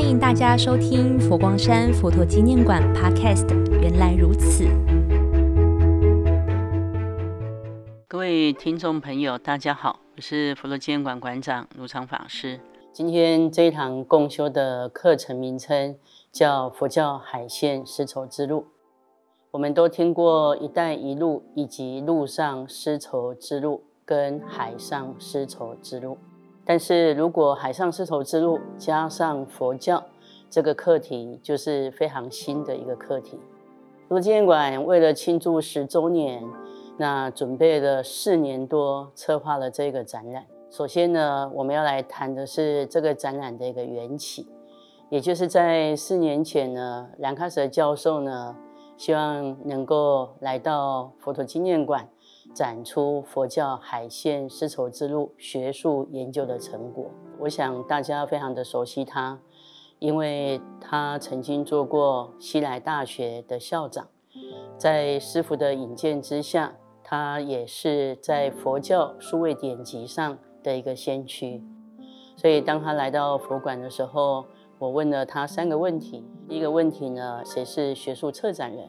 欢迎大家收听佛光山佛陀纪念馆 Podcast。原来如此，各位听众朋友，大家好，我是佛陀纪念馆馆长如常法师。今天这一堂共修的课程名称叫《佛教海线丝绸之路》。我们都听过“一带一路”以及“陆上丝绸之路”跟“海上丝绸之路”。但是如果海上丝绸之路加上佛教这个课题，就是非常新的一个课题。佛陀纪念馆为了庆祝十周年，那准备了四年多，策划了这个展览。首先呢，我们要来谈的是这个展览的一个缘起，也就是在四年前呢，兰卡舍教授呢，希望能够来到佛陀纪念馆。展出佛教海线丝绸之路学术研究的成果，我想大家非常的熟悉他，因为他曾经做过西来大学的校长，在师傅的引荐之下，他也是在佛教数位典籍上的一个先驱。所以当他来到佛馆的时候，我问了他三个问题。第一个问题呢，谁是学术策展人？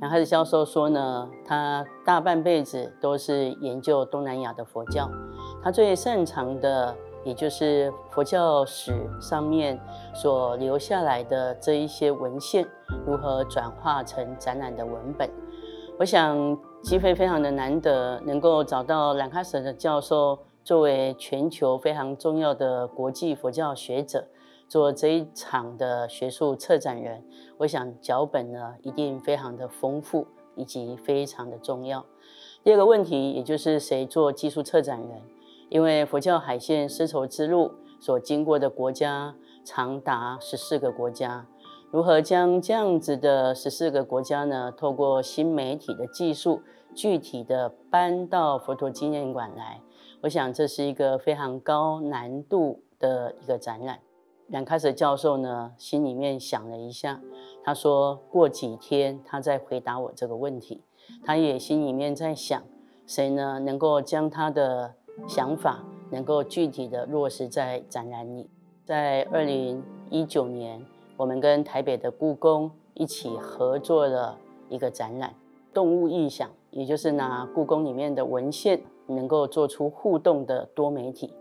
兰卡舍教授说呢，他大半辈子都是研究东南亚的佛教，他最擅长的也就是佛教史上面所留下来的这一些文献，如何转化成展览的文本。我想机会非常的难得，能够找到兰卡舍的教授作为全球非常重要的国际佛教学者。做这一场的学术策展人，我想脚本呢一定非常的丰富，以及非常的重要。第二个问题，也就是谁做技术策展人？因为佛教海线丝绸之路所经过的国家长达十四个国家，如何将这样子的十四个国家呢，透过新媒体的技术，具体的搬到佛陀纪念馆来？我想这是一个非常高难度的一个展览。兰卡舍教授呢，心里面想了一下，他说过几天他再回答我这个问题。他也心里面在想，谁呢能够将他的想法能够具体的落实在展览里？在二零一九年，我们跟台北的故宫一起合作了一个展览《动物异想》，也就是拿故宫里面的文献，能够做出互动的多媒体。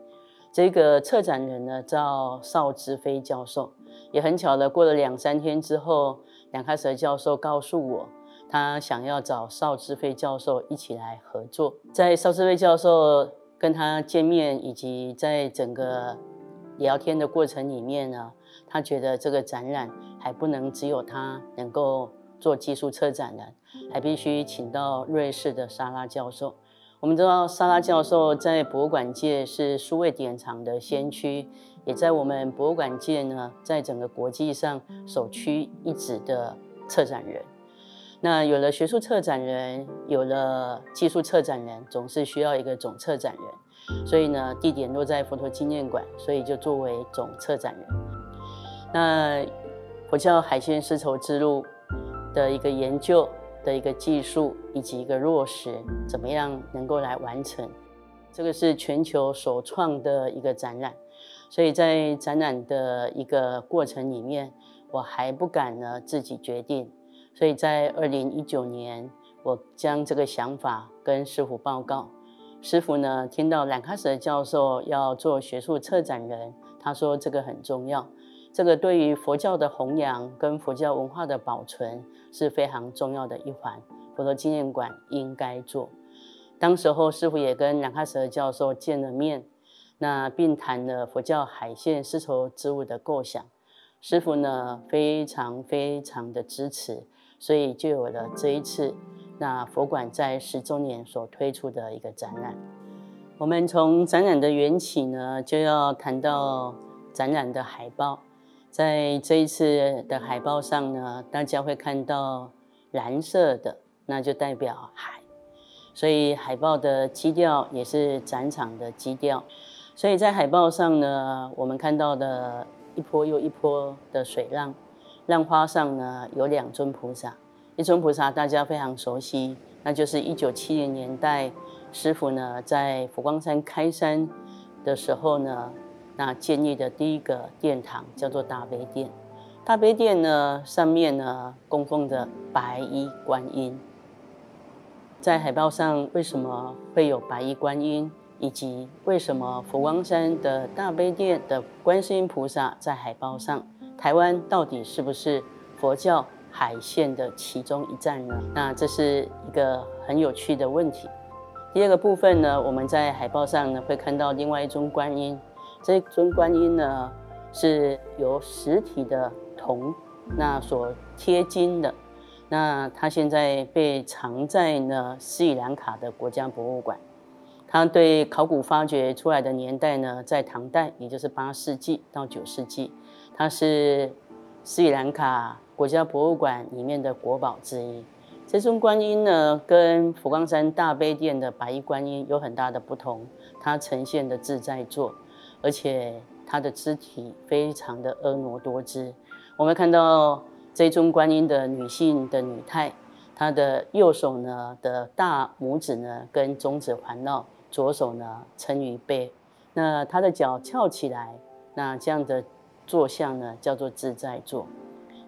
这个策展人呢叫邵之飞教授，也很巧的，过了两三天之后，兰卡舍教授告诉我，他想要找邵之飞教授一起来合作。在邵之飞教授跟他见面以及在整个聊天的过程里面呢，他觉得这个展览还不能只有他能够做技术策展人，还必须请到瑞士的莎拉教授。我们知道，莎拉教授在博物馆界是数位典藏的先驱，也在我们博物馆界呢，在整个国际上首屈一指的策展人。那有了学术策展人，有了技术策展人，总是需要一个总策展人。所以呢，地点落在佛陀纪念馆，所以就作为总策展人。那佛教海鲜丝绸之路的一个研究。的一个技术以及一个落实，怎么样能够来完成？这个是全球首创的一个展览，所以在展览的一个过程里面，我还不敢呢自己决定。所以在二零一九年，我将这个想法跟师傅报告，师傅呢听到兰卡舍教授要做学术策展人，他说这个很重要。这个对于佛教的弘扬跟佛教文化的保存是非常重要的一环，佛陀纪念馆应该做。当时候师父也跟南卡舍教授见了面，那并谈了佛教海线丝绸之路的构想。师父呢非常非常的支持，所以就有了这一次那佛馆在十周年所推出的一个展览。我们从展览的缘起呢，就要谈到展览的海报。在这一次的海报上呢，大家会看到蓝色的，那就代表海，所以海报的基调也是展场的基调。所以在海报上呢，我们看到的一波又一波的水浪，浪花上呢有两尊菩萨，一尊菩萨大家非常熟悉，那就是一九七零年代师傅呢在佛光山开山的时候呢。那建立的第一个殿堂叫做大悲殿。大悲殿呢，上面呢供奉着白衣观音。在海报上为什么会有白衣观音？以及为什么佛光山的大悲殿的观世音菩萨在海报上？台湾到底是不是佛教海线的其中一站呢？那这是一个很有趣的问题。第二个部分呢，我们在海报上呢会看到另外一尊观音，这尊观音呢是由实体的铜那所贴金的，那它现在被藏在呢斯里兰卡的国家博物馆。它对考古发掘出来的年代呢，在唐代，也就是八世纪到九世纪，它是斯里兰卡国家博物馆里面的国宝之一。这尊观音呢，跟佛光山大悲殿的白衣观音有很大的不同，它呈现的自在坐，而且它的肢体非常的婀娜多姿。我们看到这尊观音的女性的女态，她的右手呢的大拇指呢跟中指环绕。左手呢撑于背，那她的脚翘起来，那这样的坐相呢叫做自在坐。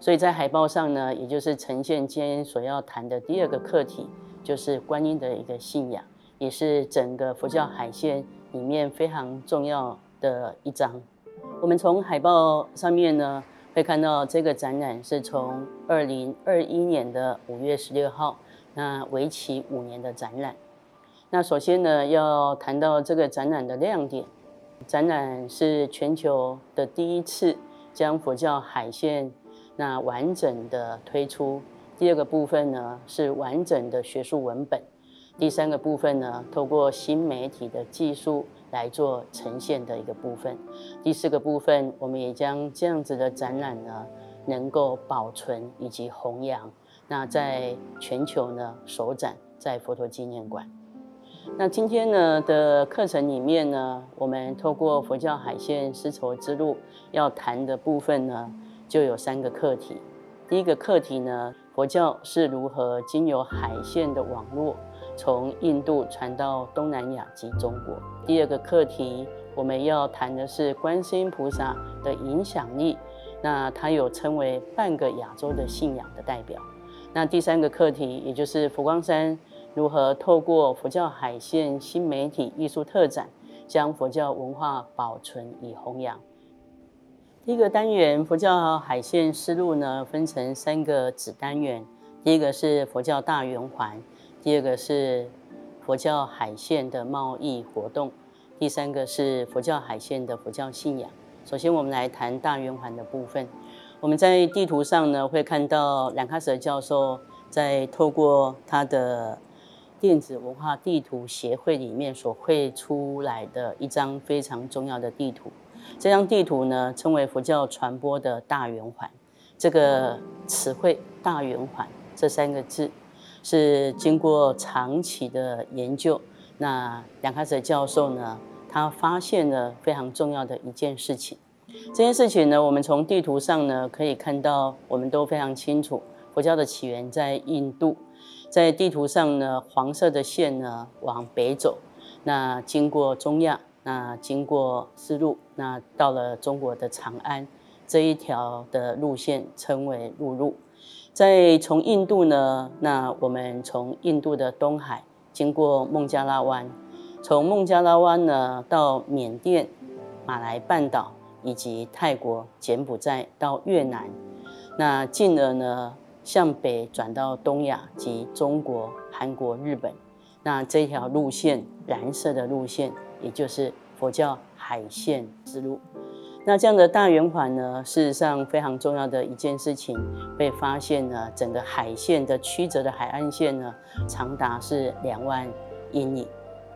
所以在海报上呢，也就是呈现今天所要谈的第二个课题，就是观音的一个信仰，也是整个佛教海线里面非常重要的一张。我们从海报上面呢会看到，这个展览是从二零二一年的五月十六号，那为期五年的展览。那首先呢，要谈到这个展览的亮点。展览是全球的第一次将佛教海线那完整的推出。第二个部分呢，是完整的学术文本。第三个部分呢，透过新媒体的技术来做呈现的一个部分。第四个部分，我们也将这样子的展览呢，能够保存以及弘扬。那在全球呢，首展在佛陀纪念馆。那今天呢的课程里面呢，我们透过佛教海线丝绸之路要谈的部分呢，就有三个课题。第一个课题呢，佛教是如何经由海线的网络，从印度传到东南亚及中国。第二个课题，我们要谈的是观世音菩萨的影响力，那它有称为半个亚洲的信仰的代表。那第三个课题，也就是佛光山。如何透过佛教海线新媒体艺术特展，将佛教文化保存与弘扬？第一个单元佛教海线思路呢，分成三个子单元。第一个是佛教大圆环，第二个是佛教海线的贸易活动，第三个是佛教海线的佛教信仰。首先，我们来谈大圆环的部分。我们在地图上呢，会看到兰卡舍教授在透过他的电子文化地图协会里面所绘出来的一张非常重要的地图，这张地图呢称为佛教传播的大圆环。这个词汇“大圆环”这三个字是经过长期的研究。那杨开哲教授呢，他发现了非常重要的一件事情。这件事情呢，我们从地图上呢可以看到，我们都非常清楚，佛教的起源在印度。在地图上呢，黄色的线呢往北走，那经过中亚，那经过丝路，那到了中国的长安这一条的路线称为陆路。再从印度呢，那我们从印度的东海经过孟加拉湾，从孟加拉湾呢到缅甸、马来半岛以及泰国、柬埔寨到越南，那进而呢。向北转到东亚及中国、韩国、日本，那这条路线，蓝色的路线，也就是佛教海线之路。那这样的大圆环呢，事实上非常重要的一件事情，被发现呢，整个海线的曲折的海岸线呢，长达是两万英里，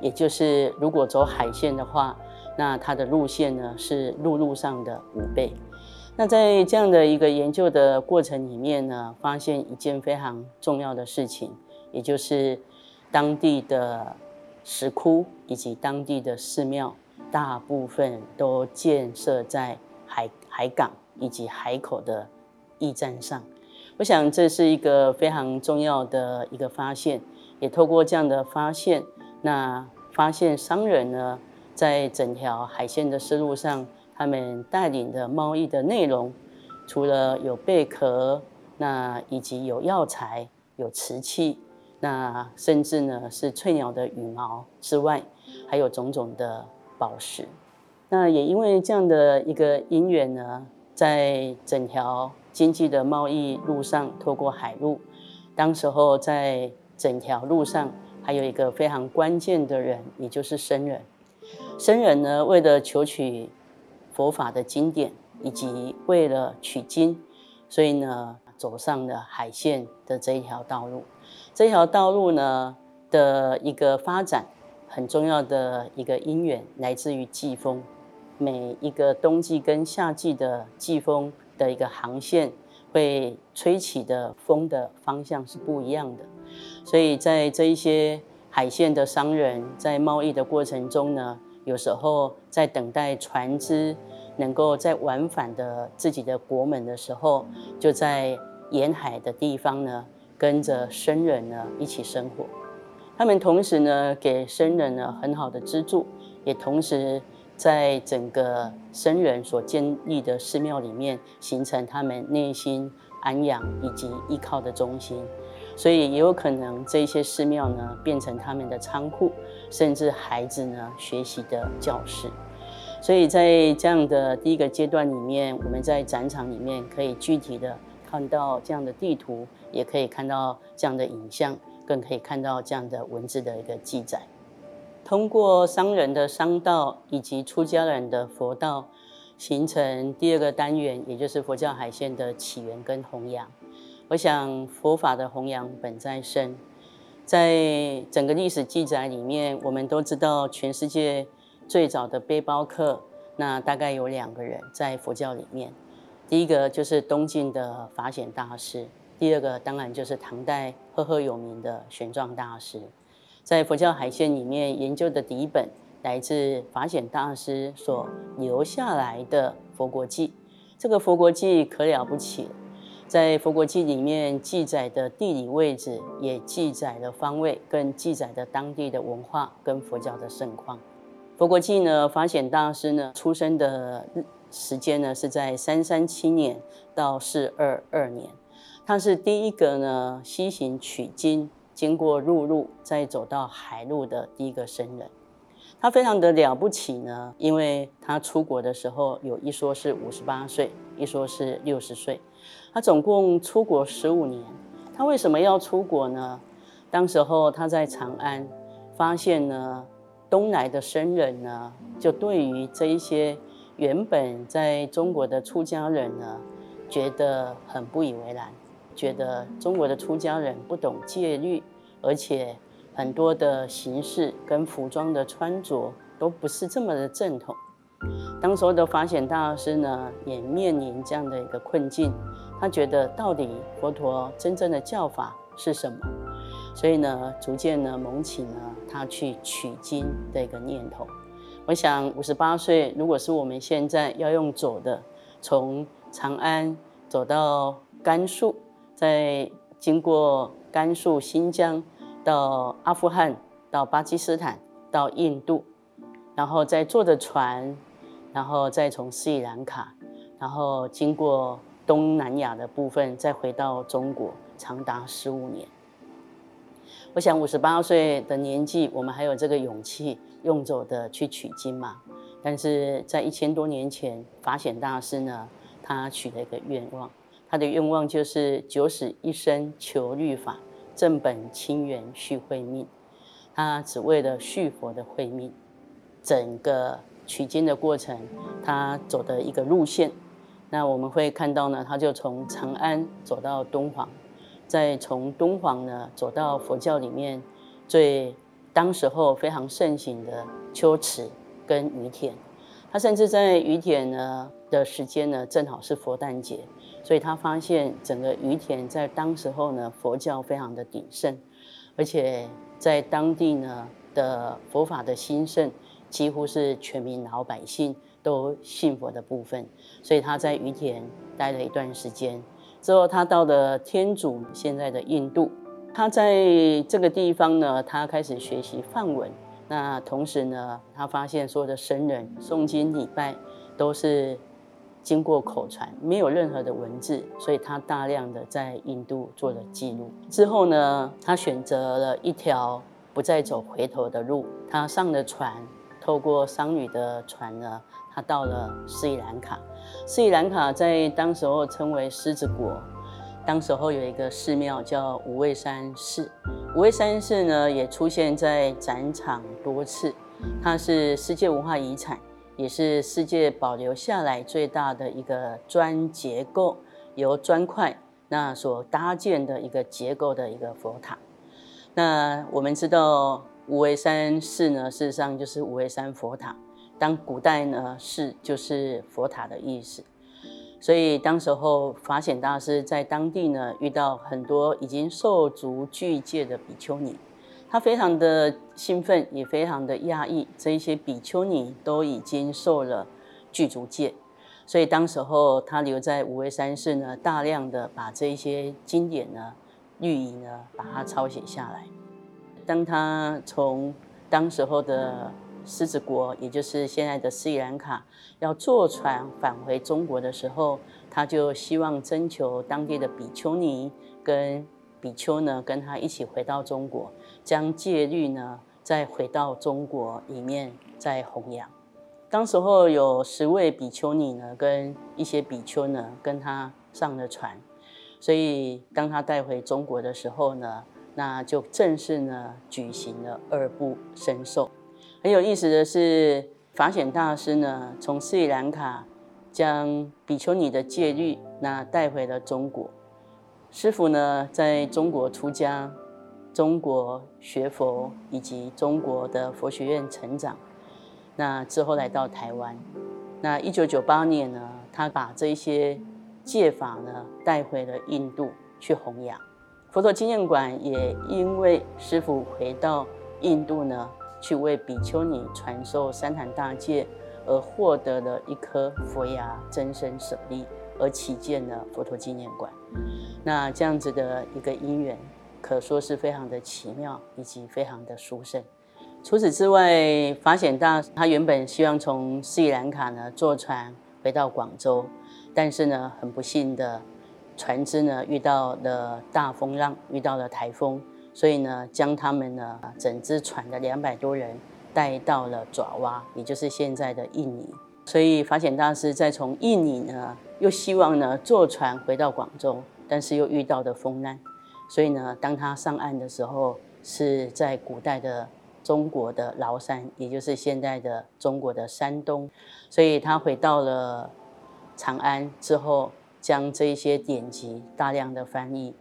也就是如果走海线的话，那它的路线呢是陆路上的五倍。那在这样的一个研究的过程里面呢，发现一件非常重要的事情，也就是当地的石窟以及当地的寺庙，大部分都建设在海海港以及海口的驿站上。我想这是一个非常重要的一个发现，也透过这样的发现，那发现商人呢，在整条海线的丝路上。他们带领的贸易的内容，除了有贝壳，那以及有药材、有瓷器，那甚至呢是翠鸟的羽毛之外，还有种种的宝石。那也因为这样的一个因缘呢，在整条经济的贸易路上，透过海路，当时候在整条路上还有一个非常关键的人，也就是僧人。僧人呢，为了求取佛法的经典，以及为了取经，所以呢，走上了海线的这一条道路。这条道路呢的一个发展，很重要的一个因缘，来自于季风。每一个冬季跟夏季的季风的一个航线，会吹起的风的方向是不一样的。所以在这一些海线的商人，在贸易的过程中呢，有时候在等待船只能够在往返的自己的国门的时候，就在沿海的地方呢，跟着僧人呢一起生活。他们同时呢给僧人呢很好的资助，也同时在整个僧人所建立的寺庙里面，形成他们内心安养以及依靠的中心。所以也有可能这些寺庙呢变成他们的仓库，甚至孩子呢学习的教室。所以在这样的第一个阶段里面，我们在展场里面可以具体的看到这样的地图，也可以看到这样的影像，更可以看到这样的文字的一个记载。通过商人的商道以及出家人的佛道，形成第二个单元，也就是佛教海线的起源跟弘扬。我想佛法的弘扬本在身，在整个历史记载里面，我们都知道全世界最早的背包客，那大概有两个人在佛教里面。第一个就是东晋的法显大师，第二个当然就是唐代赫赫有名的玄奘大师。在佛教海线里面研究的底本，来自法显大师所留下来的《佛国记》，这个《佛国记》可了不起。在《佛国记》里面记载的地理位置，也记载了方位，更记载的当地的文化跟佛教的盛况。《佛国记》呢，法显大师呢出生的时间呢是在三三七年到四二二年，他是第一个呢西行取经，经过陆路再走到海路的第一个僧人。他非常的了不起呢，因为他出国的时候有一说是五十八岁，一说是六十岁。他总共出国十五年，他为什么要出国呢？当时候他在长安发现呢，东来的僧人呢，就对于这一些原本在中国的出家人呢，觉得很不以为然，觉得中国的出家人不懂戒律，而且很多的形式跟服装的穿着都不是这么的正统。当时候的法显大师呢，也面临这样的一个困境。他觉得到底佛陀真正的教法是什么？所以呢，逐渐呢萌起呢他去取经的一个念头。我想五十八岁，如果是我们现在要用走的，从长安走到甘肃，再经过甘肃、新疆，到阿富汗，到巴基斯坦，到印度，然后再坐着船，然后再从斯里兰卡，然后经过。东南亚的部分，再回到中国，长达十五年。我想五十八岁的年纪，我们还有这个勇气用走的去取经嘛？但是在一千多年前，法显大师呢，他许了一个愿望，他的愿望就是九死一生求律法，正本清源续慧命。他只为了续佛的慧命，整个取经的过程，他走的一个路线。那我们会看到呢，他就从长安走到敦煌，再从敦煌呢走到佛教里面最当时候非常盛行的秋池跟于田。他甚至在于田呢的时间呢正好是佛诞节，所以他发现整个于田在当时候呢佛教非常的鼎盛，而且在当地呢的佛法的兴盛几乎是全民老百姓。都信佛的部分，所以他在于田待了一段时间之后，他到了天主，现在的印度。他在这个地方呢，他开始学习梵文。那同时呢，他发现所有的僧人诵经礼拜都是经过口传，没有任何的文字，所以他大量的在印度做了记录。之后呢，他选择了一条不再走回头的路，他上了船，透过商旅的船呢，他到了斯里兰卡。斯里兰卡在当时候称为狮子国，当时候有一个寺庙叫五味山寺，五味山寺呢也出现在展场多次，它是世界文化遗产。也是世界保留下来最大的一个砖结构，由砖块那所搭建的一个结构的一个佛塔。那我们知道五味山寺呢，事实上就是五味山佛塔。当古代呢，寺就是佛塔的意思。所以当时候法显大师在当地呢，遇到很多已经受足具戒的比丘尼。他非常的兴奋，也非常的压抑，这一些比丘尼都已经受了具足戒，所以当时候他留在五位山寺呢，大量的把这一些经典呢、律仪呢，把它抄写下来。当他从当时候的狮子国，也就是现在的斯里兰卡，要坐船返回中国的时候，他就希望征求当地的比丘尼跟比丘呢，跟他一起回到中国。将戒律呢，再回到中国里面再弘扬。当时候有十位比丘尼呢，跟一些比丘呢，跟他上了船。所以当他带回中国的时候呢，那就正式呢举行了二部神授。很有意思的是，法显大师呢，从斯里兰卡将比丘尼的戒律那带回了中国。师父呢，在中国出家。中国学佛以及中国的佛学院成长，那之后来到台湾，那一九九八年呢，他把这些戒法呢带回了印度去弘扬。佛陀纪念馆也因为师父回到印度呢，去为比丘尼传授三坛大戒，而获得了一颗佛牙真身舍利，而起建了佛陀纪念馆。那这样子的一个因缘。可说是非常的奇妙，以及非常的殊胜。除此之外，法显大他原本希望从斯里兰卡呢坐船回到广州，但是呢，很不幸的，船只呢遇到了大风浪，遇到了台风，所以呢，将他们呢整只船的两百多人带到了爪哇，也就是现在的印尼。所以法显大师在从印尼呢，又希望呢坐船回到广州，但是又遇到的风难。所以呢，当他上岸的时候，是在古代的中国的崂山，也就是现在的中国的山东。所以他回到了长安之后，将这些典籍大量的翻译，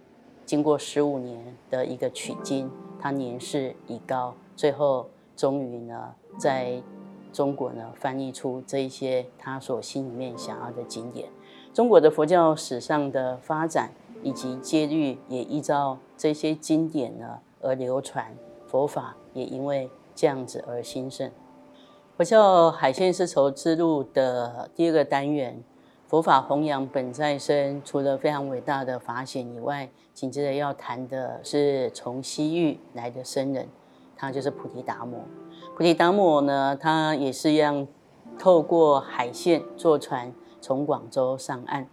经过十五年的一个取经，他年事已高，最后终于呢，在中国呢翻译出这一些他所心里面想要的经典。中国的佛教史上的发展。以及戒律也依照这些经典呢而流传，佛法也因为这样子而兴盛。佛教海线丝绸之路的第二个单元，佛法弘扬本在身，除了非常伟大的法显以外，紧接着要谈的是从西域来的僧人，他就是菩提达摩。菩提达摩呢，他也是一样，透过海线坐船从广州上岸。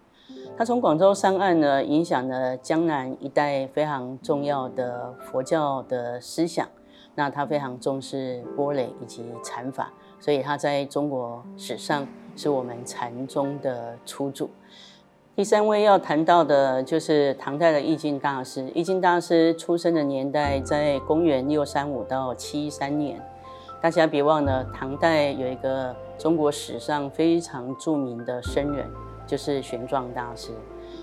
他从广州上岸呢，影响了江南一带非常重要的佛教的思想。那他非常重视般若以及禅法，所以他在中国史上是我们禅宗的初祖。第三位要谈到的就是唐代的义净大师。义净大师出生的年代在公元六三五到七三年。大家别忘了，唐代有一个中国史上非常著名的僧人。就是玄奘大师，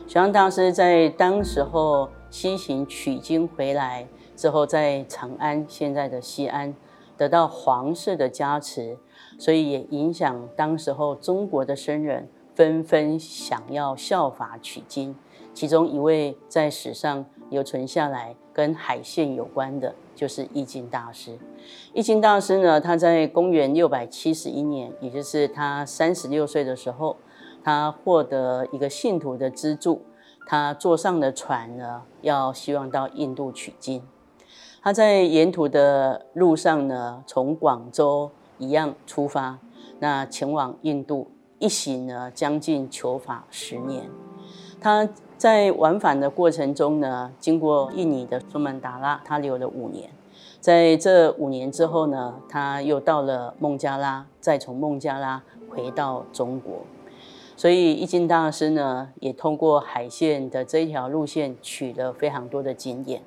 玄奘大师在当时候西行取经回来之后，在长安（现在的西安）得到皇室的加持，所以也影响当时候中国的僧人纷纷想要效法取经。其中一位在史上留存下来跟海线有关的，就是义净大师。义净大师呢，他在公元六百七十一年，也就是他三十六岁的时候。他获得一个信徒的资助，他坐上了船呢，要希望到印度取经。他在沿途的路上呢，从广州一样出发，那前往印度，一行呢将近求法十年。他在往返的过程中呢，经过印尼的苏门答腊，他留了五年。在这五年之后呢，他又到了孟加拉，再从孟加拉回到中国。所以易经大师呢，也通过海线的这一条路线取了非常多的经典。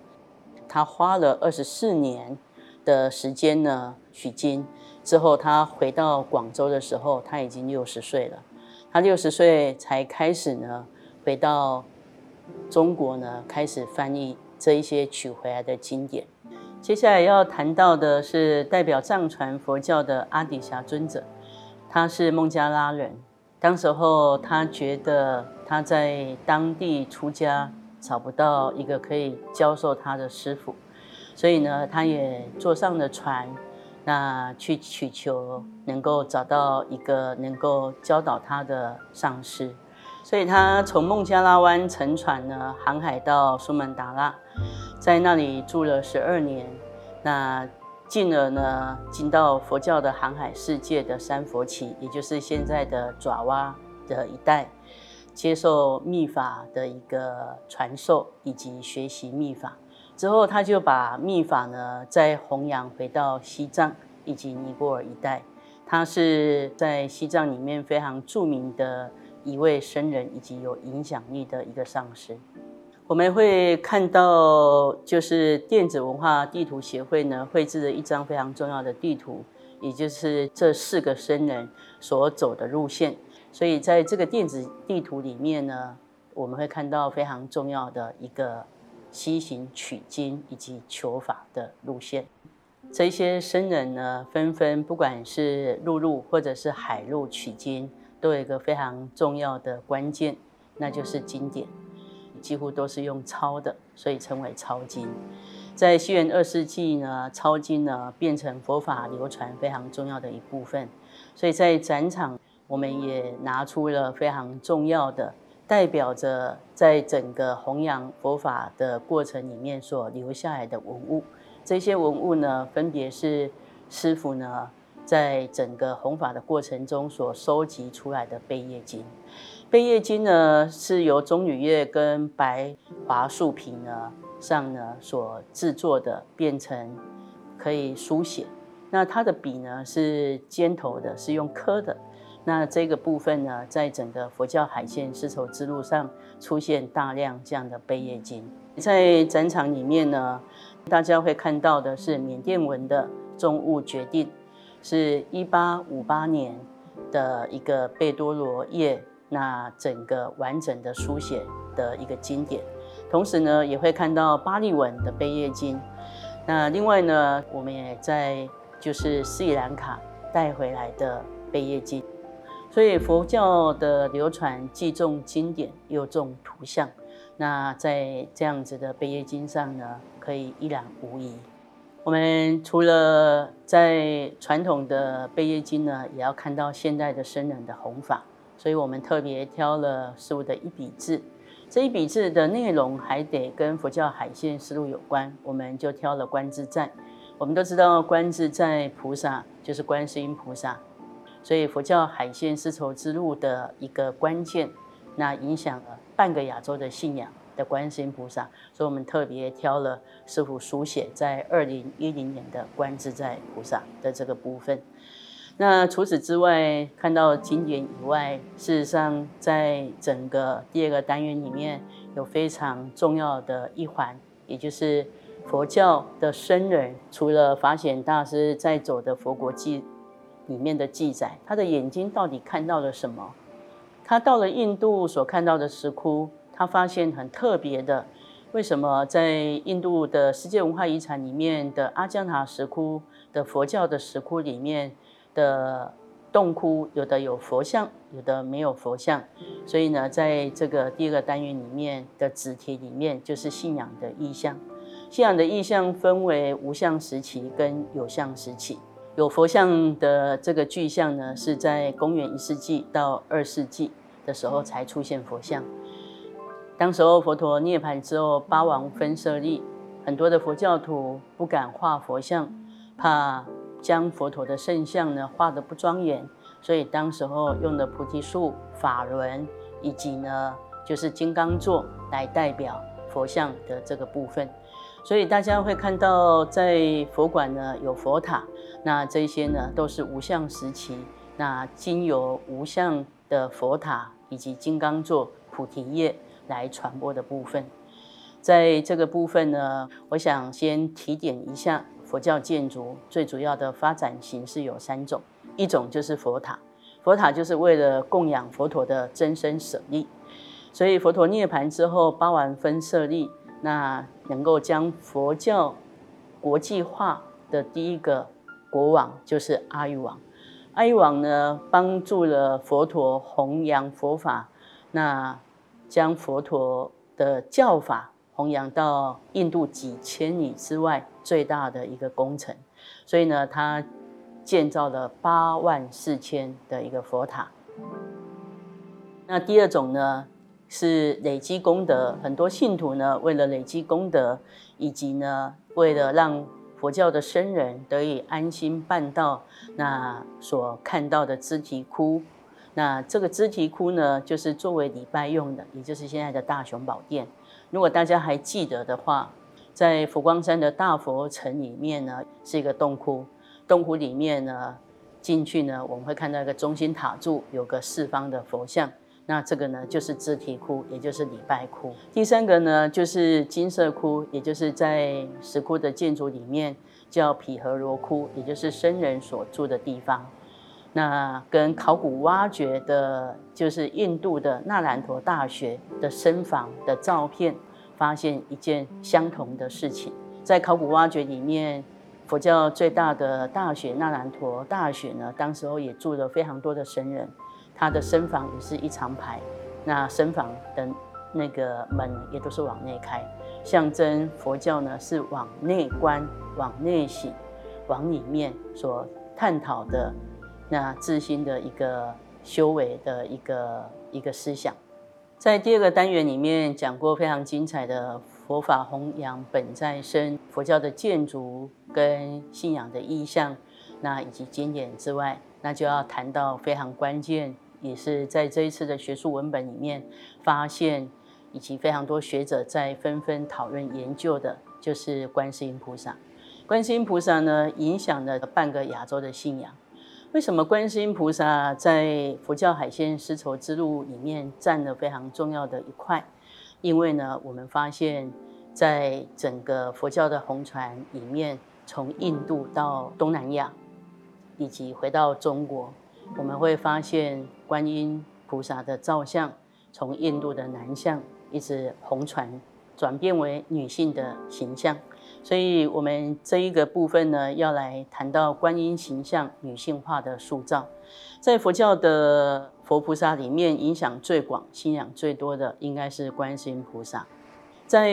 他花了二十四年的时间呢取经，之后他回到广州的时候，他已经六十岁了。他六十岁才开始呢回到中国呢，开始翻译这一些取回来的经典。接下来要谈到的是代表藏传佛教的阿底峡尊者，他是孟加拉人。当时候他觉得他在当地出家找不到一个可以教授他的师傅，所以呢，他也坐上了船，那去祈求能够找到一个能够教导他的上师。所以他从孟加拉湾乘船呢，航海到苏门答腊。在那里住了十二年，那进而呢，进到佛教的航海世界的三佛齐，也就是现在的爪哇的一带，接受密法的一个传授以及学习密法之后，他就把密法呢再弘扬回到西藏以及尼泊尔一带。他是在西藏里面非常著名的一位僧人，以及有影响力的一个上师。我们会看到，就是电子文化地图协会呢绘制了一张非常重要的地图，也就是这四个僧人所走的路线。所以在这个电子地图里面呢，我们会看到非常重要的一个西行取经以及求法的路线。这些僧人呢，纷纷不管是陆路或者是海路取经，都有一个非常重要的关键，那就是经典。几乎都是用抄的，所以称为抄经。在西元二世纪呢，抄经呢变成佛法流传非常重要的一部分。所以在展场，我们也拿出了非常重要的，代表着在整个弘扬佛法的过程里面所留下来的文物。这些文物呢，分别是师傅呢在整个弘法的过程中所收集出来的《贝叶经》。《贝叶经》呢，是由棕榈叶跟白桦树皮呢上呢所制作的，变成可以书写。那它的笔呢是尖头的，是用刻的。那这个部分呢，在整个佛教海线丝绸之路上出现大量这样的《贝叶经》。在展场里面呢，大家会看到的是缅甸文的《众悟决定》，是一八五八年的一个贝多罗叶。那整个完整的书写的一个经典，同时呢，也会看到巴利文的《贝叶经》。那另外呢，我们也在就是斯里兰卡带回来的《贝叶经》。所以佛教的流传既重经典又重图像。那在这样子的《贝叶经》上呢，可以一览无遗。我们除了在传统的《贝叶经》呢，也要看到现代的僧人的弘法。所以我们特别挑了师父的一笔字，这一笔字的内容还得跟佛教海线丝路有关，我们就挑了观自在。我们都知道观自在菩萨就是观世音菩萨，所以佛教海线丝绸之路的一个关键，那影响了半个亚洲的信仰的观世音菩萨，所以我们特别挑了师傅书写在二零一零年的观自在菩萨的这个部分。那除此之外，看到经典以外，事实上，在整个第二个单元里面有非常重要的一环，也就是佛教的僧人，除了法显大师在走的佛国记里面的记载，他的眼睛到底看到了什么？他到了印度所看到的石窟，他发现很特别的，为什么在印度的世界文化遗产里面的阿姜塔石窟的佛教的石窟里面？的洞窟有的有佛像，有的没有佛像，所以呢，在这个第二个单元里面的子题里面，就是信仰的意象。信仰的意象分为无相时期跟有相时期。有佛像的这个具象呢，是在公元一世纪到二世纪的时候才出现佛像。当时候佛陀涅槃之后，八王分舍利，很多的佛教徒不敢画佛像，怕。将佛陀的圣像呢画得不庄严，所以当时候用的菩提树、法轮，以及呢就是金刚座来代表佛像的这个部分。所以大家会看到在佛馆呢有佛塔，那这些呢都是无相时期，那经由无相的佛塔以及金刚座、菩提叶来传播的部分。在这个部分呢，我想先提点一下佛教建筑最主要的发展形式有三种，一种就是佛塔，佛塔就是为了供养佛陀的真身舍利，所以佛陀涅槃之后，八王分舍利，那能够将佛教国际化的第一个国王就是阿育王，阿育王呢帮助了佛陀弘扬佛法，那将佛陀的教法。弘扬到印度几千里之外最大的一个工程，所以呢，他建造了八万四千的一个佛塔。那第二种呢，是累积功德，很多信徒呢，为了累积功德，以及呢，为了让佛教的僧人得以安心办道，那所看到的支提窟，那这个支提窟呢，就是作为礼拜用的，也就是现在的大雄宝殿。如果大家还记得的话，在佛光山的大佛城里面呢，是一个洞窟。洞窟里面呢，进去呢，我们会看到一个中心塔柱，有个四方的佛像。那这个呢，就是支提窟，也就是礼拜窟。第三个呢，就是金色窟，也就是在石窟的建筑里面叫毗钵罗窟，也就是僧人所住的地方。那跟考古挖掘的，就是印度的纳兰陀大学的僧房的照片，发现一件相同的事情。在考古挖掘里面，佛教最大的大学纳兰陀大学呢，当时候也住了非常多的僧人，他的僧房也是一长排，那僧房的那个门也都是往内开，象征佛教呢是往内观、往内省、往里面所探讨的。那自心的一个修为的一个一个思想，在第二个单元里面讲过非常精彩的佛法弘扬本在身，佛教的建筑跟信仰的意象，那以及经典之外，那就要谈到非常关键，也是在这一次的学术文本里面发现，以及非常多学者在纷纷讨论研究的，就是观世音菩萨。观世音菩萨呢，影响了半个亚洲的信仰。为什么观世音菩萨在佛教海线丝绸之路里面占了非常重要的一块？因为呢，我们发现，在整个佛教的红传里面，从印度到东南亚，以及回到中国，我们会发现观音菩萨的造像，从印度的男相一直红传，转变为女性的形象。所以，我们这一个部分呢，要来谈到观音形象女性化的塑造。在佛教的佛菩萨里面，影响最广、信仰最多的，应该是观世音菩萨。在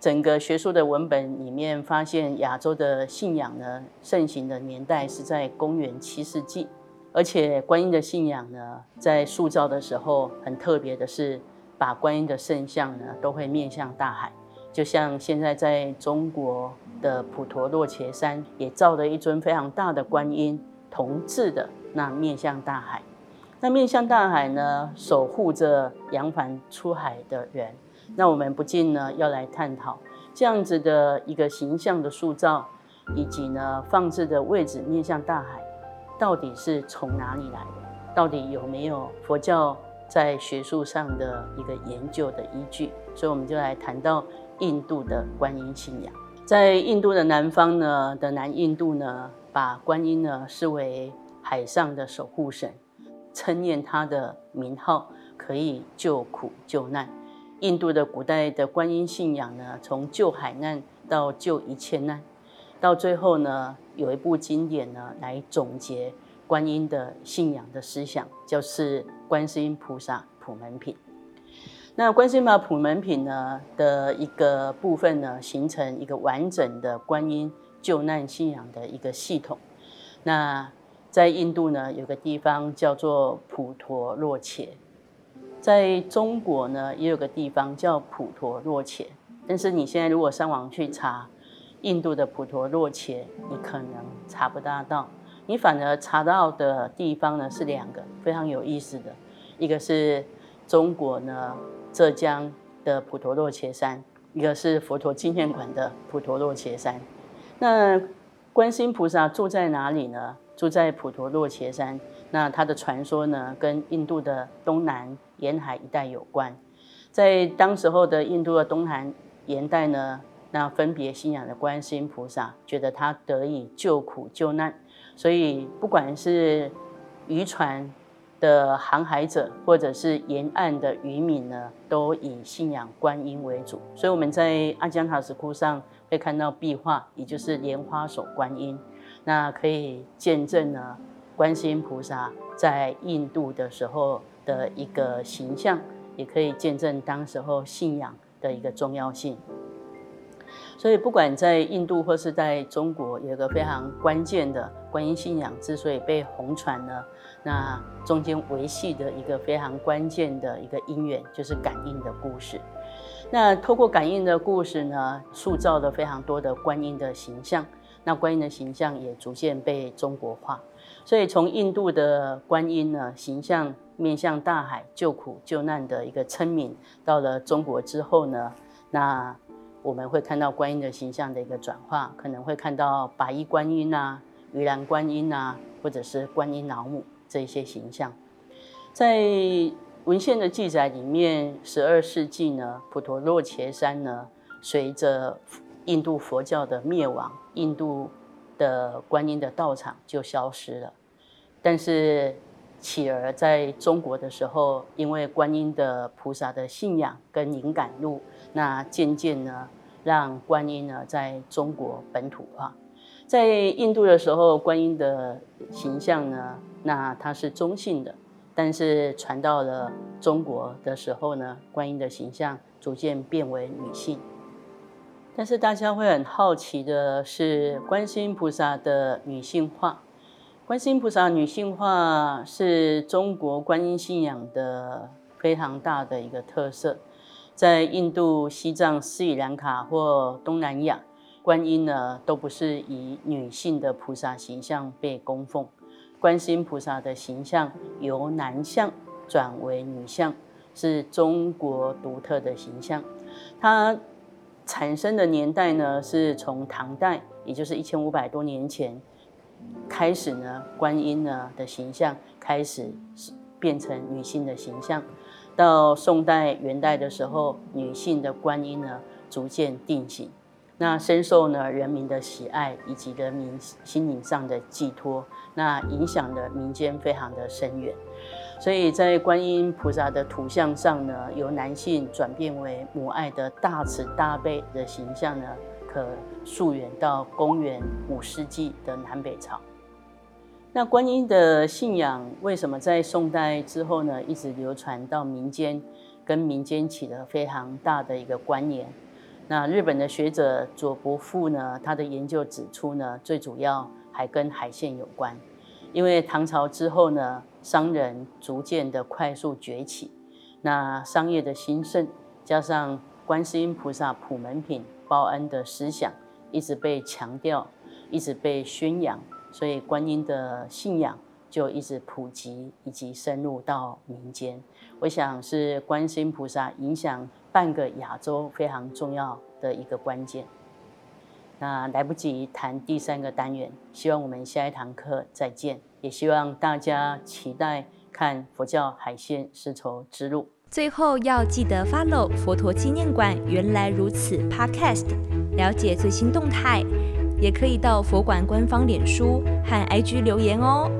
整个学术的文本里面，发现亚洲的信仰呢，盛行的年代是在公元七世纪，而且观音的信仰呢，在塑造的时候，很特别的是，把观音的圣像呢，都会面向大海。就像现在在中国的普陀洛伽山也造了一尊非常大的观音，铜制的，那面向大海。那面向大海呢，守护着扬帆出海的人。那我们不禁呢要来探讨这样子的一个形象的塑造，以及呢放置的位置面向大海，到底是从哪里来的？到底有没有佛教在学术上的一个研究的依据？所以我们就来谈到。印度的观音信仰，在印度的南方呢的南印度呢，把观音呢视为海上的守护神，称念他的名号可以救苦救难。印度的古代的观音信仰呢，从救海难到救一切难，到最后呢，有一部经典呢来总结观音的信仰的思想，就是《观世音菩萨普门品》。那观世音菩萨普门品呢的一个部分呢，形成一个完整的观音救难信仰的一个系统。那在印度呢，有个地方叫做普陀洛伽，在中国呢，也有个地方叫普陀洛伽。但是你现在如果上网去查印度的普陀洛伽，你可能查不大到。你反而查到的地方呢是两个非常有意思的，一个是中国呢浙江的普陀洛伽山，一个是佛陀纪念馆的普陀洛伽山。那观世音菩萨住在哪里呢？住在普陀洛伽山。那他的传说呢，跟印度的东南沿海一带有关。在当时候的印度的东南沿带呢，那分别信仰的观世音菩萨，觉得他得以救苦救难，所以不管是渔船的航海者，或者是沿岸的渔民呢，都以信仰观音为主。所以我们在阿姜塔石窟上会看到壁画，也就是莲花手观音，那可以见证呢，观世音菩萨在印度的时候的一个形象，也可以见证当时候信仰的一个重要性。所以，不管在印度或是在中国，有一个非常关键的观音信仰之所以被红传呢，那中间维系的一个非常关键的一个因缘，就是感应的故事。那透过感应的故事呢，塑造了非常多的观音的形象。那观音的形象也逐渐被中国化。所以，从印度的观音呢，形象面向大海救苦救难的一个称名，到了中国之后呢，那。我们会看到观音的形象的一个转化，可能会看到白衣观音啊、鱼篮观音啊，或者是观音老母这些形象。在文献的记载里面，十二世纪呢，普陀洛伽山呢，随着印度佛教的灭亡，印度的观音的道场就消失了。但是，起而在中国的时候，因为观音的菩萨的信仰跟灵感路。那渐渐呢，让观音呢在中国本土化。在印度的时候，观音的形象呢，那它是中性的；但是传到了中国的时候呢，观音的形象逐渐变为女性。但是大家会很好奇的是，观世音菩萨的女性化，观世音菩萨女性化是中国观音信仰的非常大的一个特色。在印度、西藏、斯里兰卡或东南亚，观音呢都不是以女性的菩萨形象被供奉。观世音菩萨的形象由男相转为女相，是中国独特的形象。它产生的年代呢，是从唐代，也就是一千五百多年前开始呢，观音呢的形象开始变成女性的形象。到宋代、元代的时候，女性的观音呢逐渐定型，那深受呢人民的喜爱以及人民心灵上的寄托，那影响的民间非常的深远。所以在观音菩萨的图像上呢，由男性转变为母爱的大慈大悲的形象呢，可溯源到公元五世纪的南北朝。那观音的信仰为什么在宋代之后呢，一直流传到民间，跟民间起了非常大的一个关联？那日本的学者佐伯富呢，他的研究指出呢，最主要还跟海线有关。因为唐朝之后呢，商人逐渐的快速崛起，那商业的兴盛，加上观世音菩萨普门品报恩的思想，一直被强调，一直被宣扬。所以观音的信仰就一直普及，以及深入到民间。我想是观世音菩萨影响半个亚洲非常重要的一个关键。那来不及谈第三个单元，希望我们下一堂课再见。也希望大家期待看佛教海鲜丝绸之路。最后要记得 follow 佛陀纪念馆原来如此 Podcast，了解最新动态。也可以到佛馆官方脸书和 IG 留言哦。